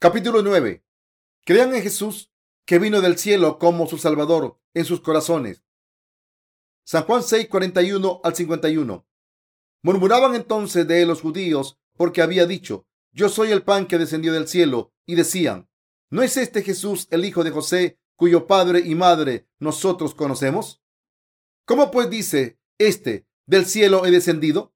Capítulo 9. Crean en Jesús que vino del cielo como su Salvador en sus corazones. San Juan 6, 41 al 51. Murmuraban entonces de los judíos porque había dicho, yo soy el pan que descendió del cielo, y decían, ¿no es este Jesús el hijo de José, cuyo padre y madre nosotros conocemos? ¿Cómo pues dice este, del cielo he descendido?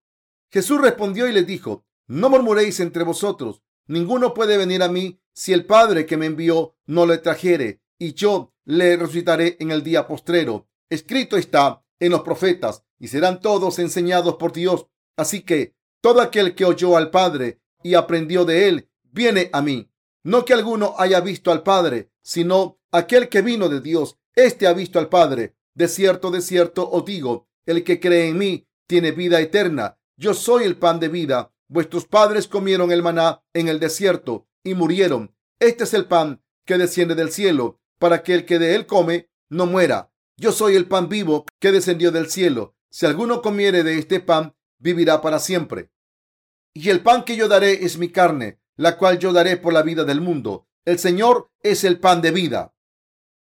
Jesús respondió y les dijo, no murmuréis entre vosotros, ninguno puede venir a mí si el Padre que me envió no le trajere, y yo le resucitaré en el día postrero. Escrito está en los profetas, y serán todos enseñados por Dios. Así que todo aquel que oyó al Padre y aprendió de él, viene a mí. No que alguno haya visto al Padre, sino aquel que vino de Dios. Este ha visto al Padre. De cierto, de cierto os digo, el que cree en mí tiene vida eterna. Yo soy el pan de vida. Vuestros padres comieron el maná en el desierto y murieron. Este es el pan que desciende del cielo, para que el que de él come no muera. Yo soy el pan vivo que descendió del cielo. Si alguno comiere de este pan, vivirá para siempre. Y el pan que yo daré es mi carne, la cual yo daré por la vida del mundo. El Señor es el pan de vida.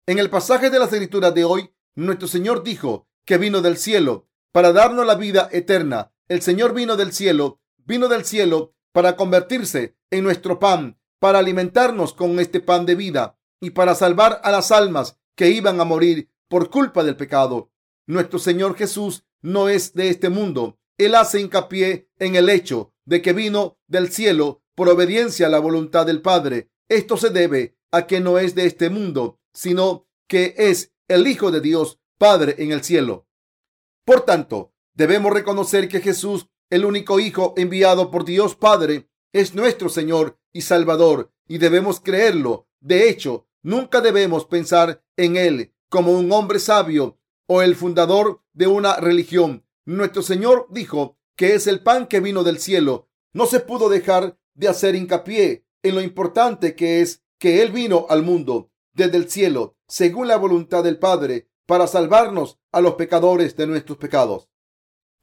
En el pasaje de las escrituras de hoy, nuestro Señor dijo que vino del cielo para darnos la vida eterna. El Señor vino del cielo, vino del cielo para convertirse en nuestro pan, para alimentarnos con este pan de vida y para salvar a las almas que iban a morir por culpa del pecado. Nuestro Señor Jesús no es de este mundo. Él hace hincapié en el hecho de que vino del cielo por obediencia a la voluntad del Padre. Esto se debe a que no es de este mundo, sino que es el Hijo de Dios Padre en el cielo. Por tanto, debemos reconocer que Jesús, el único Hijo enviado por Dios Padre, es nuestro Señor y Salvador, y debemos creerlo. De hecho, nunca debemos pensar en Él como un hombre sabio o el fundador de una religión. Nuestro Señor dijo que es el pan que vino del cielo, no se pudo dejar de hacer hincapié en lo importante que es que Él vino al mundo desde el cielo, según la voluntad del Padre, para salvarnos a los pecadores de nuestros pecados.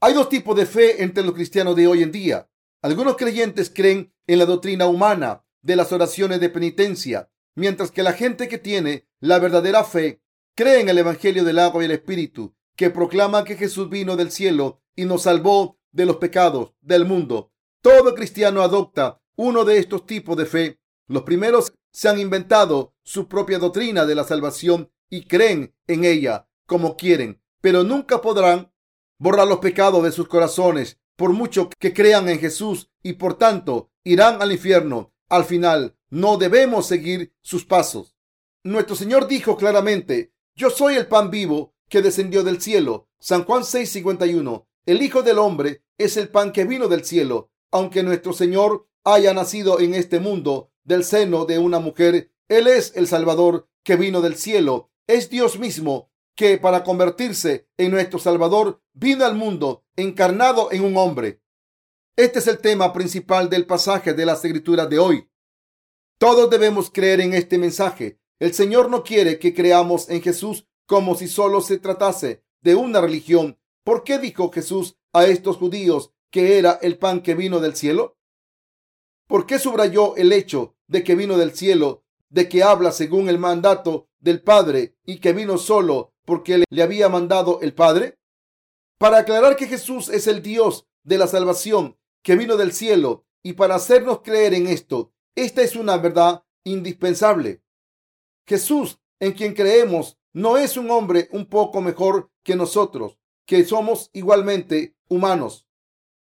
Hay dos tipos de fe entre los cristianos de hoy en día. Algunos creyentes creen en la doctrina humana de las oraciones de penitencia, mientras que la gente que tiene la verdadera fe cree en el Evangelio del agua y el Espíritu, que proclama que Jesús vino del cielo y nos salvó de los pecados del mundo. Todo cristiano adopta uno de estos tipos de fe. Los primeros se han inventado su propia doctrina de la salvación y creen en ella como quieren, pero nunca podrán borrar los pecados de sus corazones por mucho que crean en Jesús y por tanto irán al infierno. Al final, no debemos seguir sus pasos. Nuestro Señor dijo claramente, yo soy el pan vivo que descendió del cielo. San Juan 6:51. El Hijo del Hombre es el pan que vino del cielo. Aunque nuestro Señor haya nacido en este mundo del seno de una mujer, Él es el Salvador que vino del cielo. Es Dios mismo que para convertirse en nuestro Salvador vino al mundo encarnado en un hombre. Este es el tema principal del pasaje de las escrituras de hoy. Todos debemos creer en este mensaje. El Señor no quiere que creamos en Jesús como si solo se tratase de una religión ¿Por qué dijo Jesús a estos judíos que era el pan que vino del cielo? ¿Por qué subrayó el hecho de que vino del cielo, de que habla según el mandato del Padre y que vino solo porque le había mandado el Padre? Para aclarar que Jesús es el Dios de la salvación que vino del cielo y para hacernos creer en esto, esta es una verdad indispensable. Jesús, en quien creemos, no es un hombre un poco mejor que nosotros que somos igualmente humanos,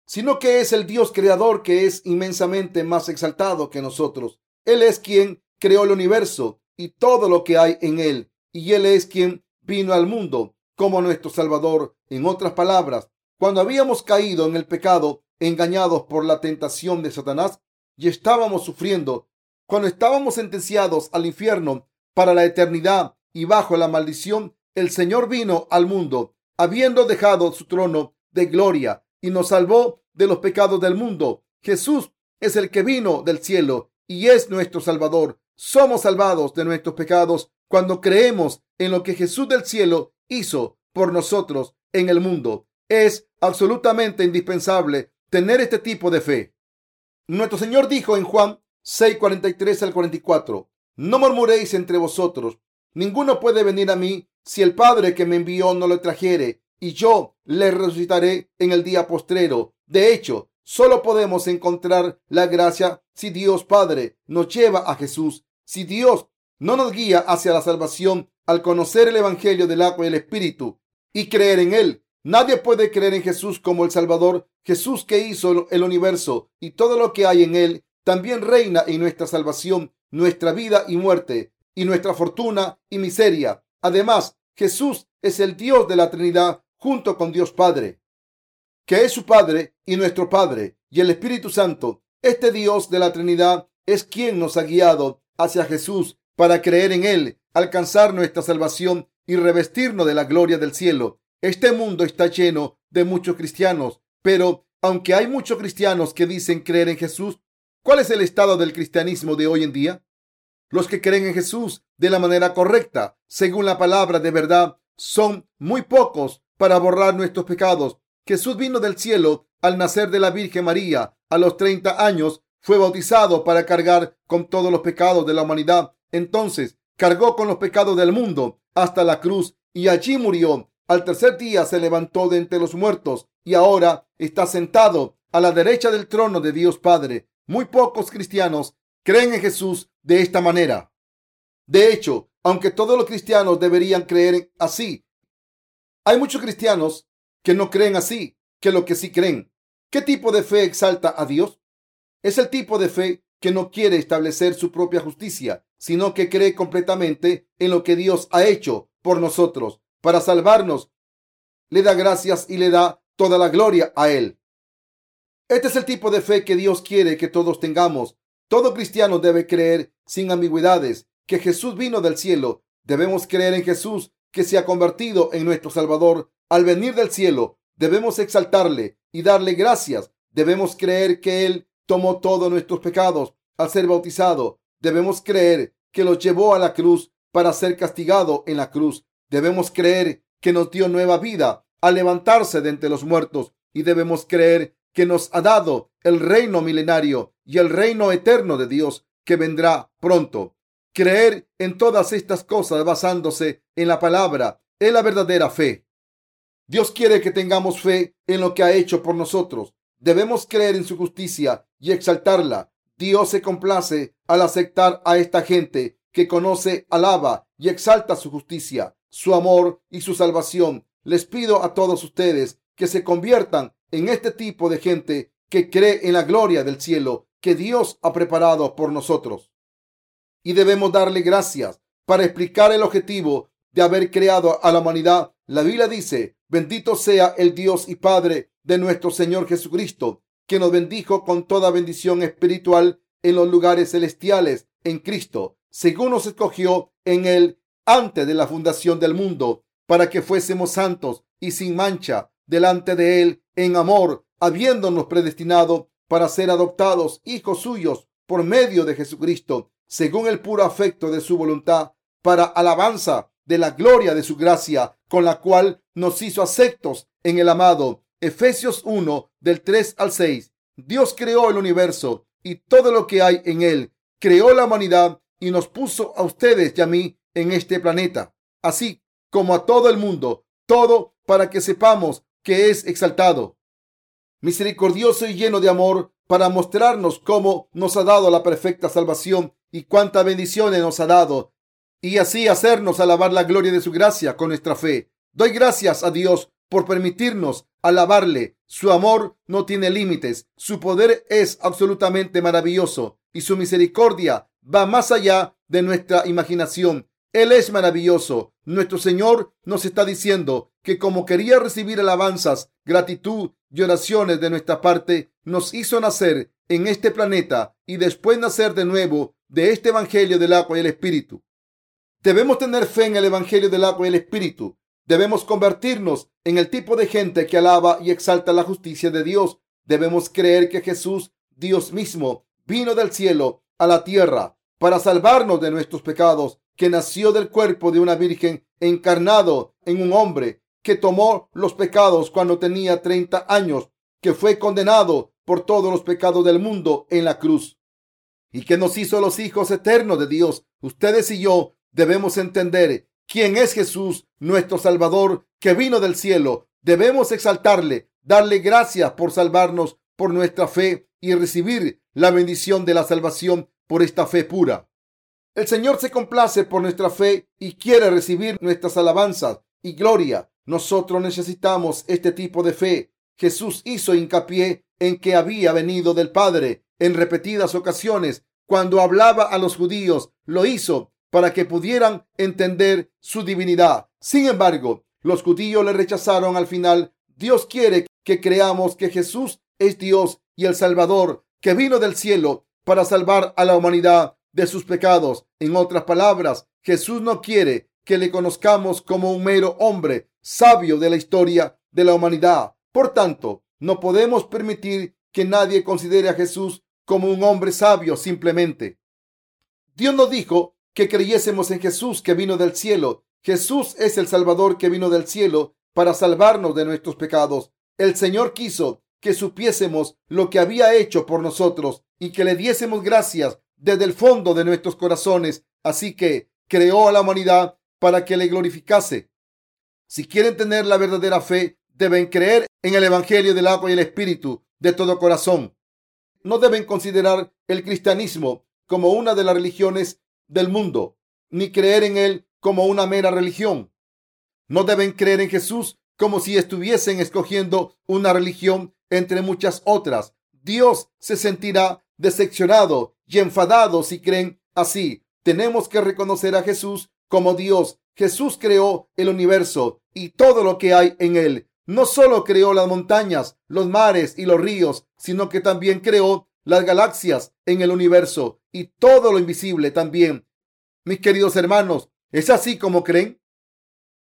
sino que es el Dios creador que es inmensamente más exaltado que nosotros. Él es quien creó el universo y todo lo que hay en él, y Él es quien vino al mundo como nuestro Salvador. En otras palabras, cuando habíamos caído en el pecado, engañados por la tentación de Satanás, y estábamos sufriendo, cuando estábamos sentenciados al infierno para la eternidad y bajo la maldición, el Señor vino al mundo habiendo dejado su trono de gloria y nos salvó de los pecados del mundo. Jesús es el que vino del cielo y es nuestro Salvador. Somos salvados de nuestros pecados cuando creemos en lo que Jesús del cielo hizo por nosotros en el mundo. Es absolutamente indispensable tener este tipo de fe. Nuestro Señor dijo en Juan 6, 43 al 44. No murmuréis entre vosotros. Ninguno puede venir a mí si el Padre que me envió no lo trajere, y yo le resucitaré en el día postrero. De hecho, solo podemos encontrar la gracia si Dios Padre nos lleva a Jesús. Si Dios no nos guía hacia la salvación al conocer el Evangelio del agua y el Espíritu y creer en Él, nadie puede creer en Jesús como el Salvador. Jesús que hizo el universo y todo lo que hay en Él, también reina en nuestra salvación, nuestra vida y muerte, y nuestra fortuna y miseria. Además, Jesús es el Dios de la Trinidad junto con Dios Padre, que es su Padre y nuestro Padre, y el Espíritu Santo. Este Dios de la Trinidad es quien nos ha guiado hacia Jesús para creer en Él, alcanzar nuestra salvación y revestirnos de la gloria del cielo. Este mundo está lleno de muchos cristianos, pero aunque hay muchos cristianos que dicen creer en Jesús, ¿cuál es el estado del cristianismo de hoy en día? Los que creen en Jesús de la manera correcta, según la palabra de verdad, son muy pocos para borrar nuestros pecados. Jesús vino del cielo al nacer de la Virgen María. A los 30 años fue bautizado para cargar con todos los pecados de la humanidad. Entonces cargó con los pecados del mundo hasta la cruz y allí murió. Al tercer día se levantó de entre los muertos y ahora está sentado a la derecha del trono de Dios Padre. Muy pocos cristianos creen en Jesús de esta manera. De hecho, aunque todos los cristianos deberían creer así, hay muchos cristianos que no creen así, que lo que sí creen. ¿Qué tipo de fe exalta a Dios? Es el tipo de fe que no quiere establecer su propia justicia, sino que cree completamente en lo que Dios ha hecho por nosotros para salvarnos. Le da gracias y le da toda la gloria a Él. Este es el tipo de fe que Dios quiere que todos tengamos. Todo cristiano debe creer sin ambigüedades que Jesús vino del cielo. Debemos creer en Jesús que se ha convertido en nuestro Salvador al venir del cielo. Debemos exaltarle y darle gracias. Debemos creer que Él tomó todos nuestros pecados al ser bautizado. Debemos creer que los llevó a la cruz para ser castigado en la cruz. Debemos creer que nos dio nueva vida al levantarse de entre los muertos y debemos creer que nos ha dado el reino milenario y el reino eterno de Dios que vendrá pronto. Creer en todas estas cosas basándose en la palabra es la verdadera fe. Dios quiere que tengamos fe en lo que ha hecho por nosotros. Debemos creer en su justicia y exaltarla. Dios se complace al aceptar a esta gente que conoce, alaba y exalta su justicia, su amor y su salvación. Les pido a todos ustedes que se conviertan en este tipo de gente que cree en la gloria del cielo que Dios ha preparado por nosotros. Y debemos darle gracias para explicar el objetivo de haber creado a la humanidad. La Biblia dice, bendito sea el Dios y Padre de nuestro Señor Jesucristo, que nos bendijo con toda bendición espiritual en los lugares celestiales en Cristo, según nos escogió en Él antes de la fundación del mundo, para que fuésemos santos y sin mancha delante de Él en amor, habiéndonos predestinado para ser adoptados hijos suyos por medio de Jesucristo, según el puro afecto de su voluntad, para alabanza de la gloria de su gracia, con la cual nos hizo aceptos en el amado. Efesios 1 del 3 al 6. Dios creó el universo y todo lo que hay en él. Creó la humanidad y nos puso a ustedes y a mí en este planeta, así como a todo el mundo, todo para que sepamos que es exaltado, misericordioso y lleno de amor, para mostrarnos cómo nos ha dado la perfecta salvación y cuántas bendiciones nos ha dado, y así hacernos alabar la gloria de su gracia con nuestra fe. Doy gracias a Dios por permitirnos alabarle. Su amor no tiene límites, su poder es absolutamente maravilloso y su misericordia va más allá de nuestra imaginación. Él es maravilloso. Nuestro Señor nos está diciendo que como quería recibir alabanzas, gratitud y oraciones de nuestra parte, nos hizo nacer en este planeta y después nacer de nuevo de este Evangelio del agua y el Espíritu. Debemos tener fe en el Evangelio del agua y el Espíritu. Debemos convertirnos en el tipo de gente que alaba y exalta la justicia de Dios. Debemos creer que Jesús, Dios mismo, vino del cielo a la tierra para salvarnos de nuestros pecados que nació del cuerpo de una virgen encarnado en un hombre que tomó los pecados cuando tenía 30 años, que fue condenado por todos los pecados del mundo en la cruz y que nos hizo los hijos eternos de Dios. Ustedes y yo debemos entender quién es Jesús, nuestro Salvador, que vino del cielo. Debemos exaltarle, darle gracias por salvarnos por nuestra fe y recibir la bendición de la salvación por esta fe pura. El Señor se complace por nuestra fe y quiere recibir nuestras alabanzas y gloria. Nosotros necesitamos este tipo de fe. Jesús hizo hincapié en que había venido del Padre en repetidas ocasiones. Cuando hablaba a los judíos, lo hizo para que pudieran entender su divinidad. Sin embargo, los judíos le rechazaron al final. Dios quiere que creamos que Jesús es Dios y el Salvador, que vino del cielo para salvar a la humanidad de sus pecados. En otras palabras, Jesús no quiere que le conozcamos como un mero hombre sabio de la historia de la humanidad. Por tanto, no podemos permitir que nadie considere a Jesús como un hombre sabio simplemente. Dios nos dijo que creyésemos en Jesús que vino del cielo. Jesús es el Salvador que vino del cielo para salvarnos de nuestros pecados. El Señor quiso que supiésemos lo que había hecho por nosotros y que le diésemos gracias desde el fondo de nuestros corazones. Así que creó a la humanidad para que le glorificase. Si quieren tener la verdadera fe, deben creer en el Evangelio del agua y el Espíritu de todo corazón. No deben considerar el cristianismo como una de las religiones del mundo, ni creer en él como una mera religión. No deben creer en Jesús como si estuviesen escogiendo una religión entre muchas otras. Dios se sentirá decepcionado y enfadados si creen así. Tenemos que reconocer a Jesús como Dios. Jesús creó el universo y todo lo que hay en él. No solo creó las montañas, los mares y los ríos, sino que también creó las galaxias en el universo y todo lo invisible también. Mis queridos hermanos, ¿es así como creen?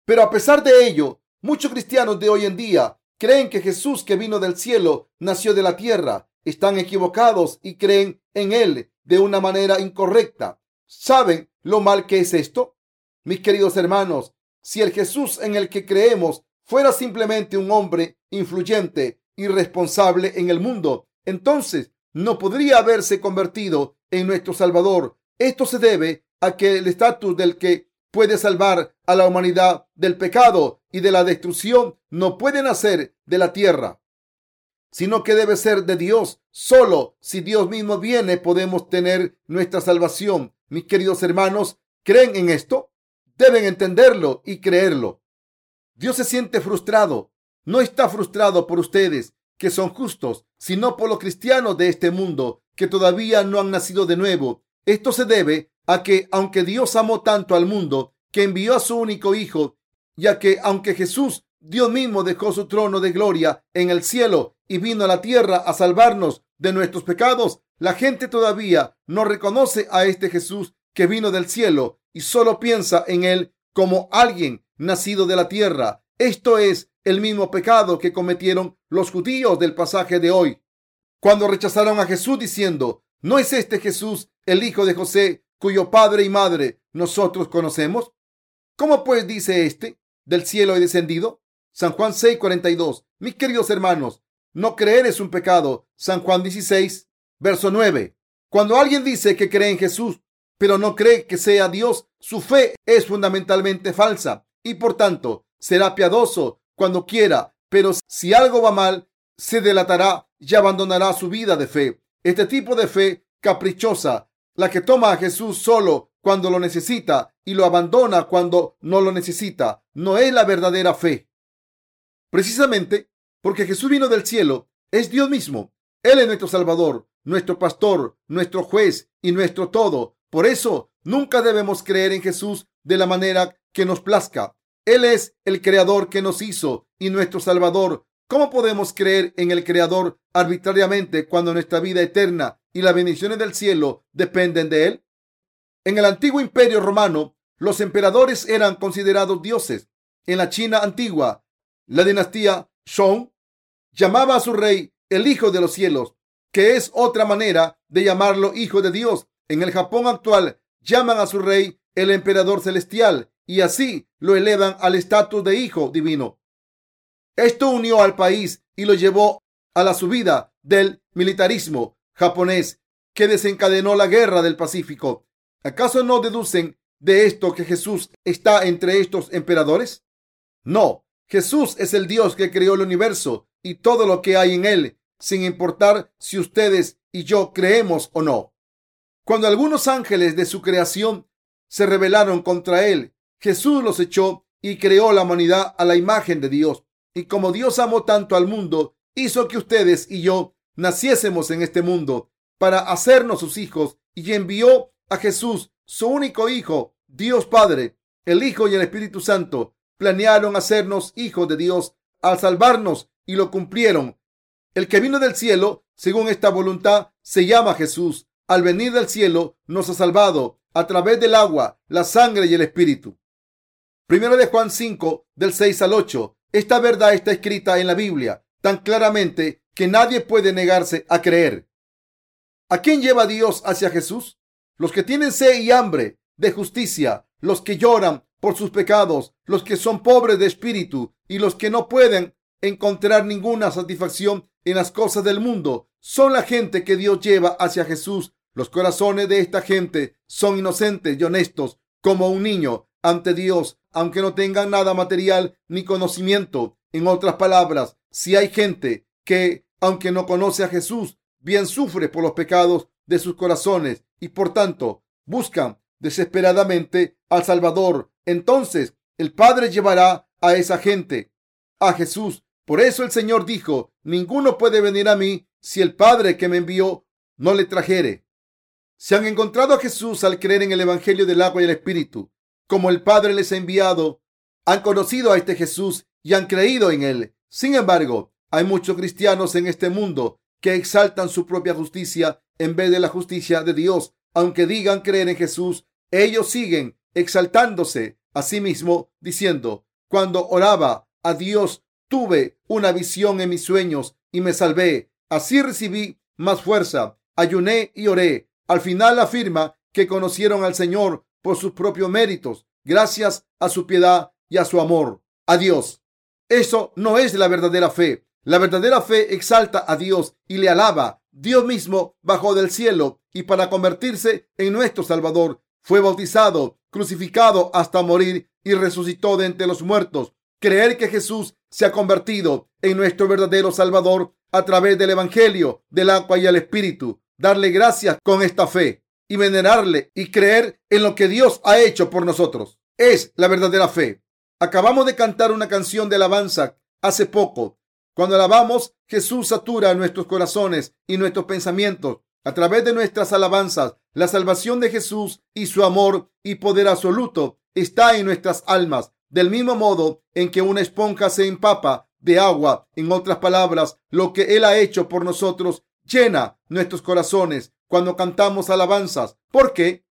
Pero a pesar de ello, muchos cristianos de hoy en día creen que Jesús que vino del cielo nació de la tierra están equivocados y creen en Él de una manera incorrecta. ¿Saben lo mal que es esto? Mis queridos hermanos, si el Jesús en el que creemos fuera simplemente un hombre influyente y responsable en el mundo, entonces no podría haberse convertido en nuestro Salvador. Esto se debe a que el estatus del que puede salvar a la humanidad del pecado y de la destrucción no puede nacer de la tierra sino que debe ser de Dios. Solo si Dios mismo viene podemos tener nuestra salvación. Mis queridos hermanos, ¿creen en esto? Deben entenderlo y creerlo. Dios se siente frustrado. No está frustrado por ustedes, que son justos, sino por los cristianos de este mundo, que todavía no han nacido de nuevo. Esto se debe a que, aunque Dios amó tanto al mundo, que envió a su único Hijo, ya que aunque Jesús, Dios mismo dejó su trono de gloria en el cielo y vino a la tierra a salvarnos de nuestros pecados, la gente todavía no reconoce a este Jesús que vino del cielo y solo piensa en él como alguien nacido de la tierra. Esto es el mismo pecado que cometieron los judíos del pasaje de hoy, cuando rechazaron a Jesús diciendo, ¿no es este Jesús el hijo de José, cuyo padre y madre nosotros conocemos? ¿Cómo pues dice este, del cielo he descendido? San Juan 6:42. Mis queridos hermanos, no creer es un pecado. San Juan 16, verso 9. Cuando alguien dice que cree en Jesús, pero no cree que sea Dios, su fe es fundamentalmente falsa y por tanto será piadoso cuando quiera, pero si algo va mal, se delatará y abandonará su vida de fe. Este tipo de fe caprichosa, la que toma a Jesús solo cuando lo necesita y lo abandona cuando no lo necesita, no es la verdadera fe. Precisamente porque Jesús vino del cielo, es Dios mismo. Él es nuestro Salvador, nuestro pastor, nuestro juez y nuestro todo. Por eso, nunca debemos creer en Jesús de la manera que nos plazca. Él es el Creador que nos hizo y nuestro Salvador. ¿Cómo podemos creer en el Creador arbitrariamente cuando nuestra vida eterna y las bendiciones del cielo dependen de Él? En el antiguo imperio romano, los emperadores eran considerados dioses. En la China antigua, la dinastía Shong llamaba a su rey el Hijo de los cielos, que es otra manera de llamarlo Hijo de Dios. En el Japón actual llaman a su rey el Emperador Celestial y así lo elevan al estatus de Hijo Divino. Esto unió al país y lo llevó a la subida del militarismo japonés, que desencadenó la guerra del Pacífico. ¿Acaso no deducen de esto que Jesús está entre estos emperadores? No, Jesús es el Dios que creó el universo y todo lo que hay en él, sin importar si ustedes y yo creemos o no. Cuando algunos ángeles de su creación se rebelaron contra él, Jesús los echó y creó la humanidad a la imagen de Dios. Y como Dios amó tanto al mundo, hizo que ustedes y yo naciésemos en este mundo para hacernos sus hijos y envió a Jesús, su único hijo, Dios Padre, el Hijo y el Espíritu Santo, planearon hacernos hijos de Dios al salvarnos y lo cumplieron. El que vino del cielo, según esta voluntad, se llama Jesús. Al venir del cielo, nos ha salvado a través del agua, la sangre y el Espíritu. Primero de Juan 5, del 6 al 8. Esta verdad está escrita en la Biblia tan claramente que nadie puede negarse a creer. ¿A quién lleva Dios hacia Jesús? Los que tienen sed y hambre de justicia, los que lloran por sus pecados, los que son pobres de espíritu y los que no pueden encontrar ninguna satisfacción en las cosas del mundo, son la gente que Dios lleva hacia Jesús. Los corazones de esta gente son inocentes y honestos como un niño ante Dios, aunque no tengan nada material ni conocimiento. En otras palabras, si hay gente que, aunque no conoce a Jesús, bien sufre por los pecados de sus corazones y por tanto buscan desesperadamente al Salvador, entonces el Padre llevará a esa gente a Jesús. Por eso el Señor dijo, ninguno puede venir a mí si el Padre que me envió no le trajere. Se han encontrado a Jesús al creer en el Evangelio del agua y el Espíritu. Como el Padre les ha enviado, han conocido a este Jesús y han creído en él. Sin embargo, hay muchos cristianos en este mundo que exaltan su propia justicia en vez de la justicia de Dios. Aunque digan creer en Jesús, ellos siguen exaltándose a sí mismo, diciendo, cuando oraba a Dios, tuve una visión en mis sueños y me salvé. Así recibí más fuerza. Ayuné y oré. Al final afirma que conocieron al Señor por sus propios méritos, gracias a su piedad y a su amor a Dios. Eso no es la verdadera fe. La verdadera fe exalta a Dios y le alaba. Dios mismo bajó del cielo y para convertirse en nuestro Salvador fue bautizado, crucificado hasta morir y resucitó de entre los muertos. Creer que Jesús se ha convertido en nuestro verdadero Salvador a través del Evangelio, del agua y el Espíritu. Darle gracias con esta fe y venerarle y creer en lo que Dios ha hecho por nosotros. Es la verdadera fe. Acabamos de cantar una canción de alabanza hace poco. Cuando alabamos, Jesús satura nuestros corazones y nuestros pensamientos a través de nuestras alabanzas. La salvación de Jesús y su amor y poder absoluto está en nuestras almas. Del mismo modo en que una esponja se empapa de agua, en otras palabras, lo que Él ha hecho por nosotros llena nuestros corazones cuando cantamos alabanzas. ¿Por qué?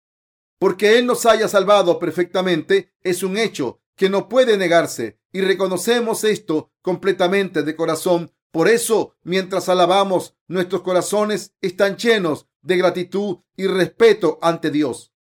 Porque Él nos haya salvado perfectamente es un hecho que no puede negarse y reconocemos esto completamente de corazón. Por eso, mientras alabamos, nuestros corazones están llenos de gratitud y respeto ante Dios.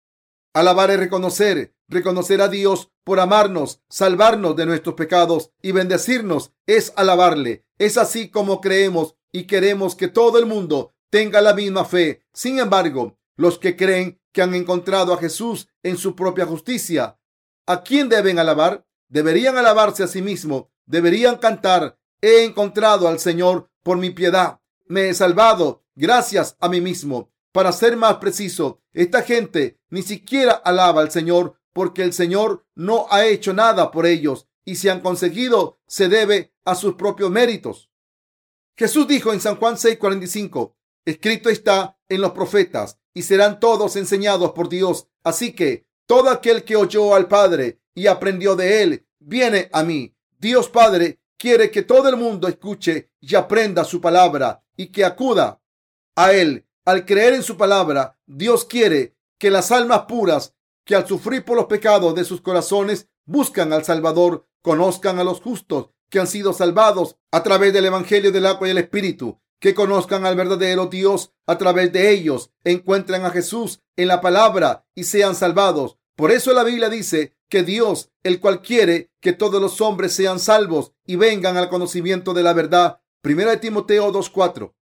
Alabar es reconocer, reconocer a Dios por amarnos, salvarnos de nuestros pecados y bendecirnos es alabarle. Es así como creemos y queremos que todo el mundo tenga la misma fe. Sin embargo, los que creen que han encontrado a Jesús en su propia justicia, ¿a quién deben alabar? Deberían alabarse a sí mismos, deberían cantar, he encontrado al Señor por mi piedad, me he salvado gracias a mí mismo. Para ser más preciso, esta gente ni siquiera alaba al Señor porque el Señor no ha hecho nada por ellos y si han conseguido se debe a sus propios méritos. Jesús dijo en San Juan 6:45, escrito está en los profetas y serán todos enseñados por Dios. Así que todo aquel que oyó al Padre y aprendió de él, viene a mí. Dios Padre quiere que todo el mundo escuche y aprenda su palabra y que acuda a él. Al creer en su palabra, Dios quiere que las almas puras que al sufrir por los pecados de sus corazones buscan al Salvador, conozcan a los justos que han sido salvados a través del Evangelio del agua y el Espíritu que conozcan al verdadero Dios a través de ellos, encuentren a Jesús en la palabra y sean salvados. Por eso la Biblia dice que Dios, el cual quiere que todos los hombres sean salvos y vengan al conocimiento de la verdad. Primera de Timoteo 2.4.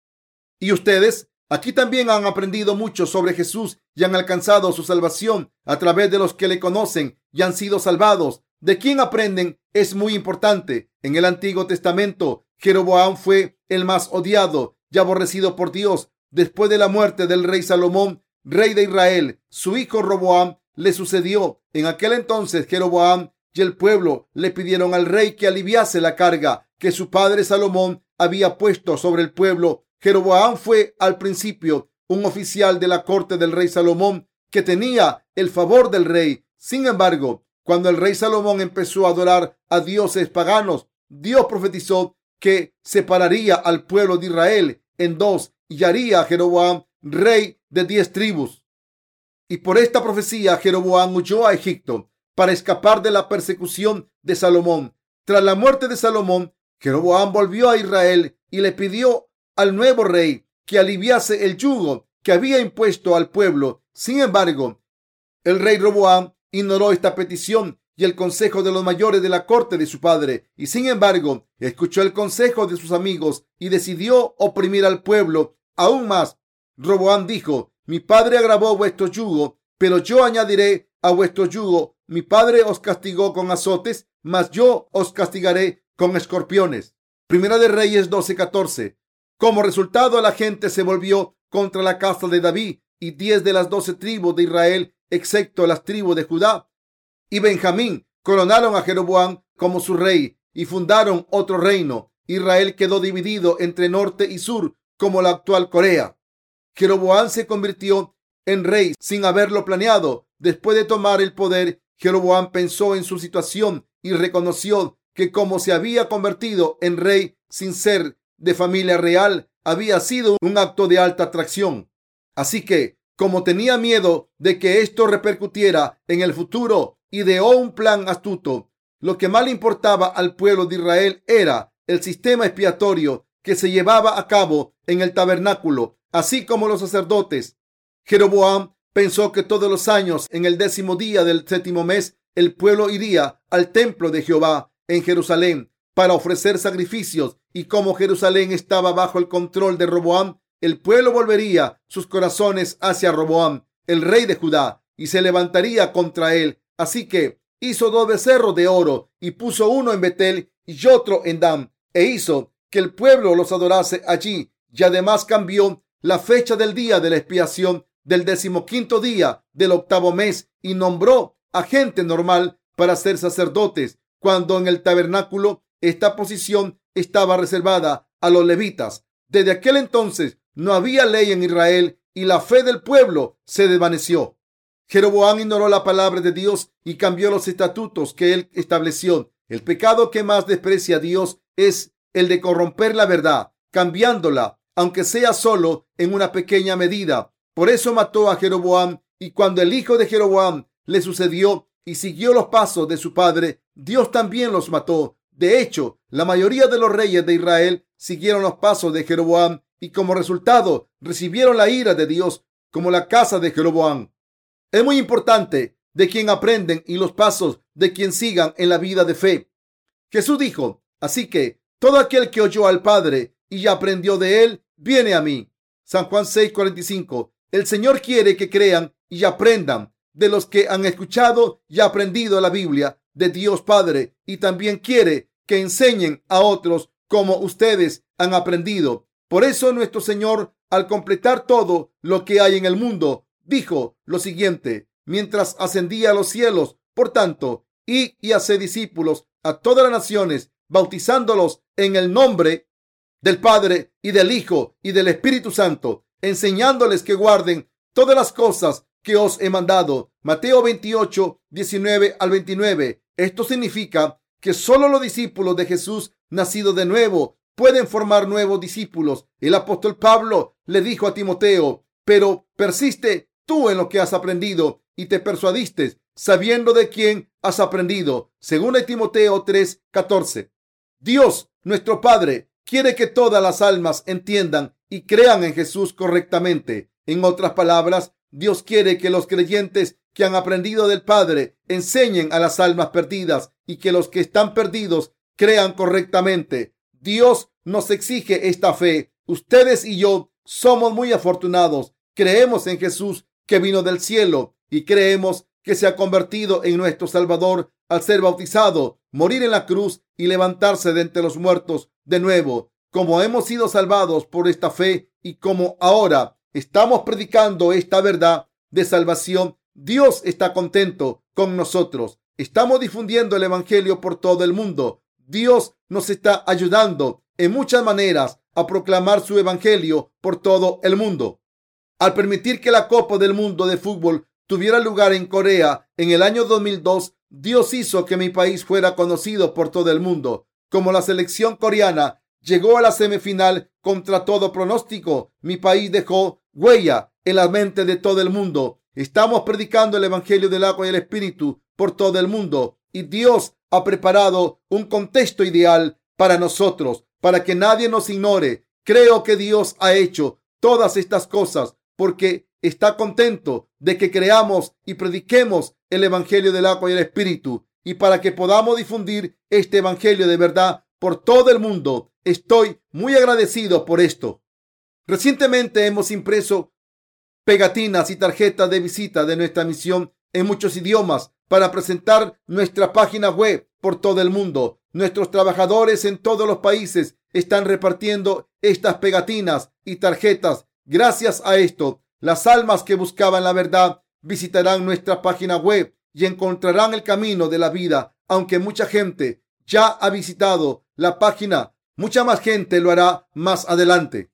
Y ustedes Aquí también han aprendido mucho sobre Jesús y han alcanzado su salvación a través de los que le conocen y han sido salvados. De quién aprenden es muy importante. En el Antiguo Testamento, Jeroboam fue el más odiado y aborrecido por Dios. Después de la muerte del rey Salomón, rey de Israel, su hijo Roboam le sucedió. En aquel entonces Jeroboam y el pueblo le pidieron al rey que aliviase la carga que su padre Salomón había puesto sobre el pueblo Jeroboam fue al principio un oficial de la corte del rey Salomón que tenía el favor del rey. Sin embargo, cuando el rey Salomón empezó a adorar a dioses paganos, Dios profetizó que separaría al pueblo de Israel en dos y haría a Jeroboam rey de diez tribus. Y por esta profecía Jeroboam huyó a Egipto para escapar de la persecución de Salomón. Tras la muerte de Salomón, Jeroboam volvió a Israel y le pidió al nuevo rey que aliviase el yugo que había impuesto al pueblo. Sin embargo, el rey Roboam ignoró esta petición y el consejo de los mayores de la corte de su padre, y sin embargo, escuchó el consejo de sus amigos y decidió oprimir al pueblo aún más. Roboam dijo, mi padre agravó vuestro yugo, pero yo añadiré a vuestro yugo. Mi padre os castigó con azotes, mas yo os castigaré con escorpiones. Primera de Reyes 12:14. Como resultado, la gente se volvió contra la casa de David y diez de las doce tribus de Israel, excepto las tribus de Judá y Benjamín, coronaron a Jeroboam como su rey y fundaron otro reino. Israel quedó dividido entre norte y sur, como la actual Corea. Jeroboam se convirtió en rey sin haberlo planeado. Después de tomar el poder, Jeroboam pensó en su situación y reconoció que como se había convertido en rey sin ser de familia real había sido un acto de alta atracción. Así que, como tenía miedo de que esto repercutiera en el futuro, ideó un plan astuto. Lo que más le importaba al pueblo de Israel era el sistema expiatorio que se llevaba a cabo en el tabernáculo, así como los sacerdotes. Jeroboam pensó que todos los años, en el décimo día del séptimo mes, el pueblo iría al templo de Jehová en Jerusalén para ofrecer sacrificios y como Jerusalén estaba bajo el control de Roboam, el pueblo volvería sus corazones hacia Roboam, el rey de Judá, y se levantaría contra él. Así que hizo dos becerros de oro y puso uno en Betel y otro en Dan, e hizo que el pueblo los adorase allí, y además cambió la fecha del día de la expiación del decimoquinto día del octavo mes y nombró a gente normal para ser sacerdotes, cuando en el tabernáculo esta posición estaba reservada a los levitas. Desde aquel entonces no había ley en Israel y la fe del pueblo se desvaneció. Jeroboam ignoró la palabra de Dios y cambió los estatutos que él estableció. El pecado que más desprecia a Dios es el de corromper la verdad, cambiándola, aunque sea solo en una pequeña medida. Por eso mató a Jeroboam y cuando el hijo de Jeroboam le sucedió y siguió los pasos de su padre, Dios también los mató de hecho, la mayoría de los reyes de Israel siguieron los pasos de Jeroboam y como resultado recibieron la ira de Dios como la casa de Jeroboam. Es muy importante de quien aprenden y los pasos de quien sigan en la vida de fe. Jesús dijo, así que todo aquel que oyó al Padre y aprendió de él, viene a mí. San Juan 6:45. El Señor quiere que crean y aprendan de los que han escuchado y aprendido la Biblia de Dios Padre y también quiere que enseñen a otros como ustedes han aprendido. Por eso nuestro Señor, al completar todo lo que hay en el mundo, dijo lo siguiente, mientras ascendía a los cielos, por tanto, y y hace discípulos a todas las naciones, bautizándolos en el nombre del Padre y del Hijo y del Espíritu Santo, enseñándoles que guarden todas las cosas que os he mandado. Mateo 28, 19 al 29. Esto significa que solo los discípulos de Jesús nacidos de nuevo pueden formar nuevos discípulos. El apóstol Pablo le dijo a Timoteo, pero persiste tú en lo que has aprendido y te persuadiste sabiendo de quién has aprendido. Según Timoteo 3, 14. Dios, nuestro Padre, quiere que todas las almas entiendan y crean en Jesús correctamente. En otras palabras, Dios quiere que los creyentes que han aprendido del Padre enseñen a las almas perdidas y que los que están perdidos crean correctamente. Dios nos exige esta fe. Ustedes y yo somos muy afortunados. Creemos en Jesús que vino del cielo y creemos que se ha convertido en nuestro Salvador al ser bautizado, morir en la cruz y levantarse de entre los muertos de nuevo. Como hemos sido salvados por esta fe y como ahora estamos predicando esta verdad de salvación, Dios está contento con nosotros. Estamos difundiendo el Evangelio por todo el mundo. Dios nos está ayudando en muchas maneras a proclamar su Evangelio por todo el mundo. Al permitir que la Copa del Mundo de Fútbol tuviera lugar en Corea en el año 2002, Dios hizo que mi país fuera conocido por todo el mundo. Como la selección coreana llegó a la semifinal contra todo pronóstico, mi país dejó huella en la mente de todo el mundo. Estamos predicando el Evangelio del agua y el Espíritu por todo el mundo y Dios ha preparado un contexto ideal para nosotros, para que nadie nos ignore. Creo que Dios ha hecho todas estas cosas porque está contento de que creamos y prediquemos el Evangelio del agua y el Espíritu y para que podamos difundir este Evangelio de verdad por todo el mundo. Estoy muy agradecido por esto. Recientemente hemos impreso pegatinas y tarjetas de visita de nuestra misión en muchos idiomas para presentar nuestra página web por todo el mundo. Nuestros trabajadores en todos los países están repartiendo estas pegatinas y tarjetas. Gracias a esto, las almas que buscaban la verdad visitarán nuestra página web y encontrarán el camino de la vida. Aunque mucha gente ya ha visitado la página, mucha más gente lo hará más adelante.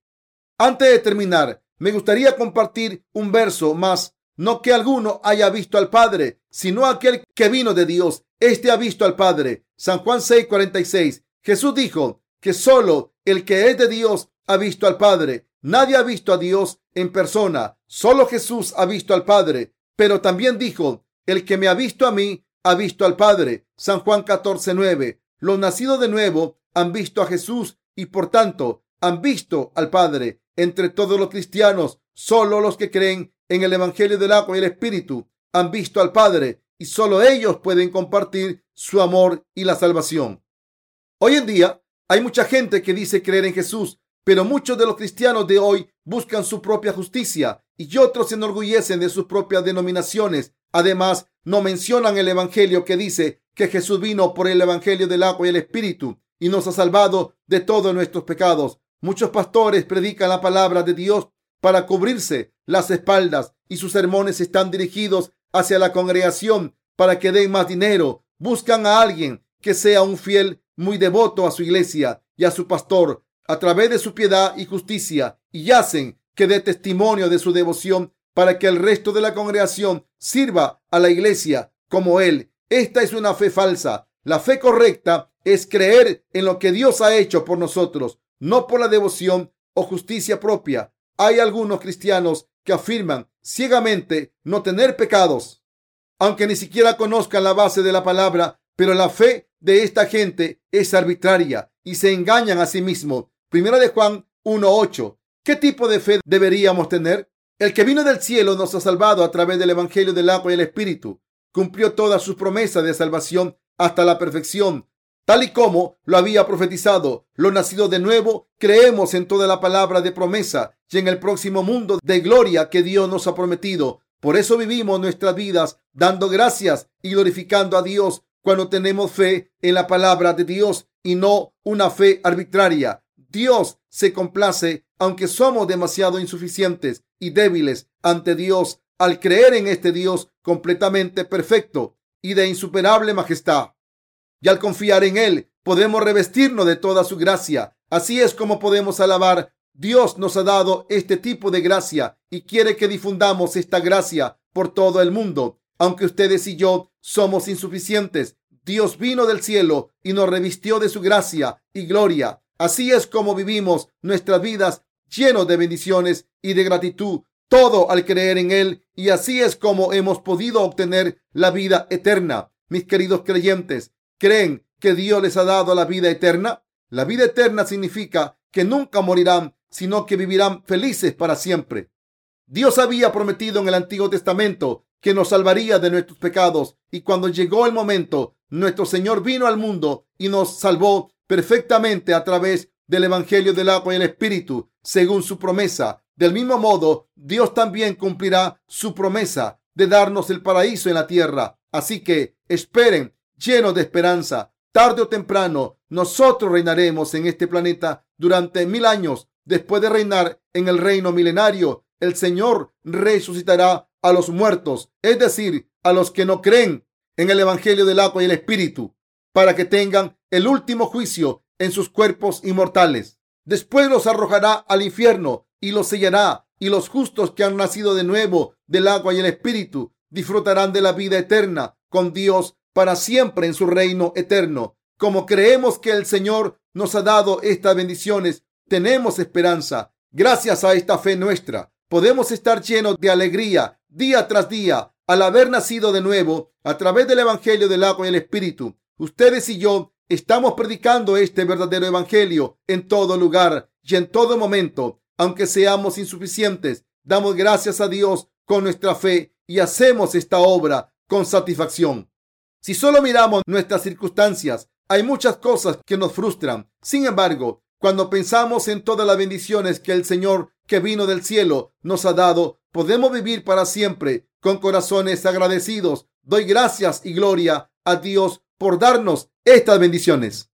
Antes de terminar, me gustaría compartir un verso más. No que alguno haya visto al Padre, sino aquel que vino de Dios. Este ha visto al Padre. San Juan 6:46. Jesús dijo que solo el que es de Dios ha visto al Padre. Nadie ha visto a Dios en persona. Solo Jesús ha visto al Padre. Pero también dijo, el que me ha visto a mí, ha visto al Padre. San Juan 14:9. Los nacidos de nuevo han visto a Jesús y por tanto han visto al Padre. Entre todos los cristianos, solo los que creen en el Evangelio del agua y el Espíritu han visto al Padre y solo ellos pueden compartir su amor y la salvación. Hoy en día hay mucha gente que dice creer en Jesús, pero muchos de los cristianos de hoy buscan su propia justicia y otros se enorgullecen de sus propias denominaciones. Además, no mencionan el Evangelio que dice que Jesús vino por el Evangelio del agua y el Espíritu y nos ha salvado de todos nuestros pecados. Muchos pastores predican la palabra de Dios para cubrirse las espaldas y sus sermones están dirigidos hacia la congregación para que den más dinero. Buscan a alguien que sea un fiel muy devoto a su iglesia y a su pastor a través de su piedad y justicia y hacen que dé testimonio de su devoción para que el resto de la congregación sirva a la iglesia como él. Esta es una fe falsa. La fe correcta es creer en lo que Dios ha hecho por nosotros, no por la devoción o justicia propia. Hay algunos cristianos que afirman ciegamente no tener pecados, aunque ni siquiera conozcan la base de la palabra, pero la fe de esta gente es arbitraria y se engañan a sí mismos. Primera de Juan 1.8. ¿Qué tipo de fe deberíamos tener? El que vino del cielo nos ha salvado a través del Evangelio del agua y el Espíritu. Cumplió todas sus promesas de salvación hasta la perfección tal y como lo había profetizado. Los nacidos de nuevo creemos en toda la palabra de promesa y en el próximo mundo de gloria que Dios nos ha prometido. Por eso vivimos nuestras vidas dando gracias y glorificando a Dios cuando tenemos fe en la palabra de Dios y no una fe arbitraria. Dios se complace aunque somos demasiado insuficientes y débiles ante Dios al creer en este Dios completamente perfecto y de insuperable majestad y al confiar en Él podemos revestirnos de toda su gracia. Así es como podemos alabar. Dios nos ha dado este tipo de gracia y quiere que difundamos esta gracia por todo el mundo. Aunque ustedes y yo somos insuficientes, Dios vino del cielo y nos revistió de su gracia y gloria. Así es como vivimos nuestras vidas llenos de bendiciones y de gratitud, todo al creer en Él, y así es como hemos podido obtener la vida eterna. Mis queridos creyentes, creen que Dios les ha dado la vida eterna? La vida eterna significa que nunca morirán, sino que vivirán felices para siempre. Dios había prometido en el Antiguo Testamento que nos salvaría de nuestros pecados y cuando llegó el momento, nuestro Señor vino al mundo y nos salvó perfectamente a través del Evangelio del agua y el Espíritu, según su promesa. Del mismo modo, Dios también cumplirá su promesa de darnos el paraíso en la tierra. Así que esperen, llenos de esperanza. Tarde o temprano, nosotros reinaremos en este planeta durante mil años. Después de reinar en el reino milenario, el Señor resucitará a los muertos, es decir, a los que no creen en el Evangelio del agua y el Espíritu, para que tengan el último juicio en sus cuerpos inmortales. Después los arrojará al infierno y los sellará, y los justos que han nacido de nuevo del agua y el Espíritu disfrutarán de la vida eterna con Dios para siempre en su reino eterno. Como creemos que el Señor nos ha dado estas bendiciones, tenemos esperanza. Gracias a esta fe nuestra, podemos estar llenos de alegría día tras día al haber nacido de nuevo a través del Evangelio del agua y el Espíritu. Ustedes y yo estamos predicando este verdadero Evangelio en todo lugar y en todo momento. Aunque seamos insuficientes, damos gracias a Dios con nuestra fe y hacemos esta obra con satisfacción. Si solo miramos nuestras circunstancias, hay muchas cosas que nos frustran. Sin embargo, cuando pensamos en todas las bendiciones que el Señor que vino del cielo nos ha dado, podemos vivir para siempre con corazones agradecidos. Doy gracias y gloria a Dios por darnos estas bendiciones.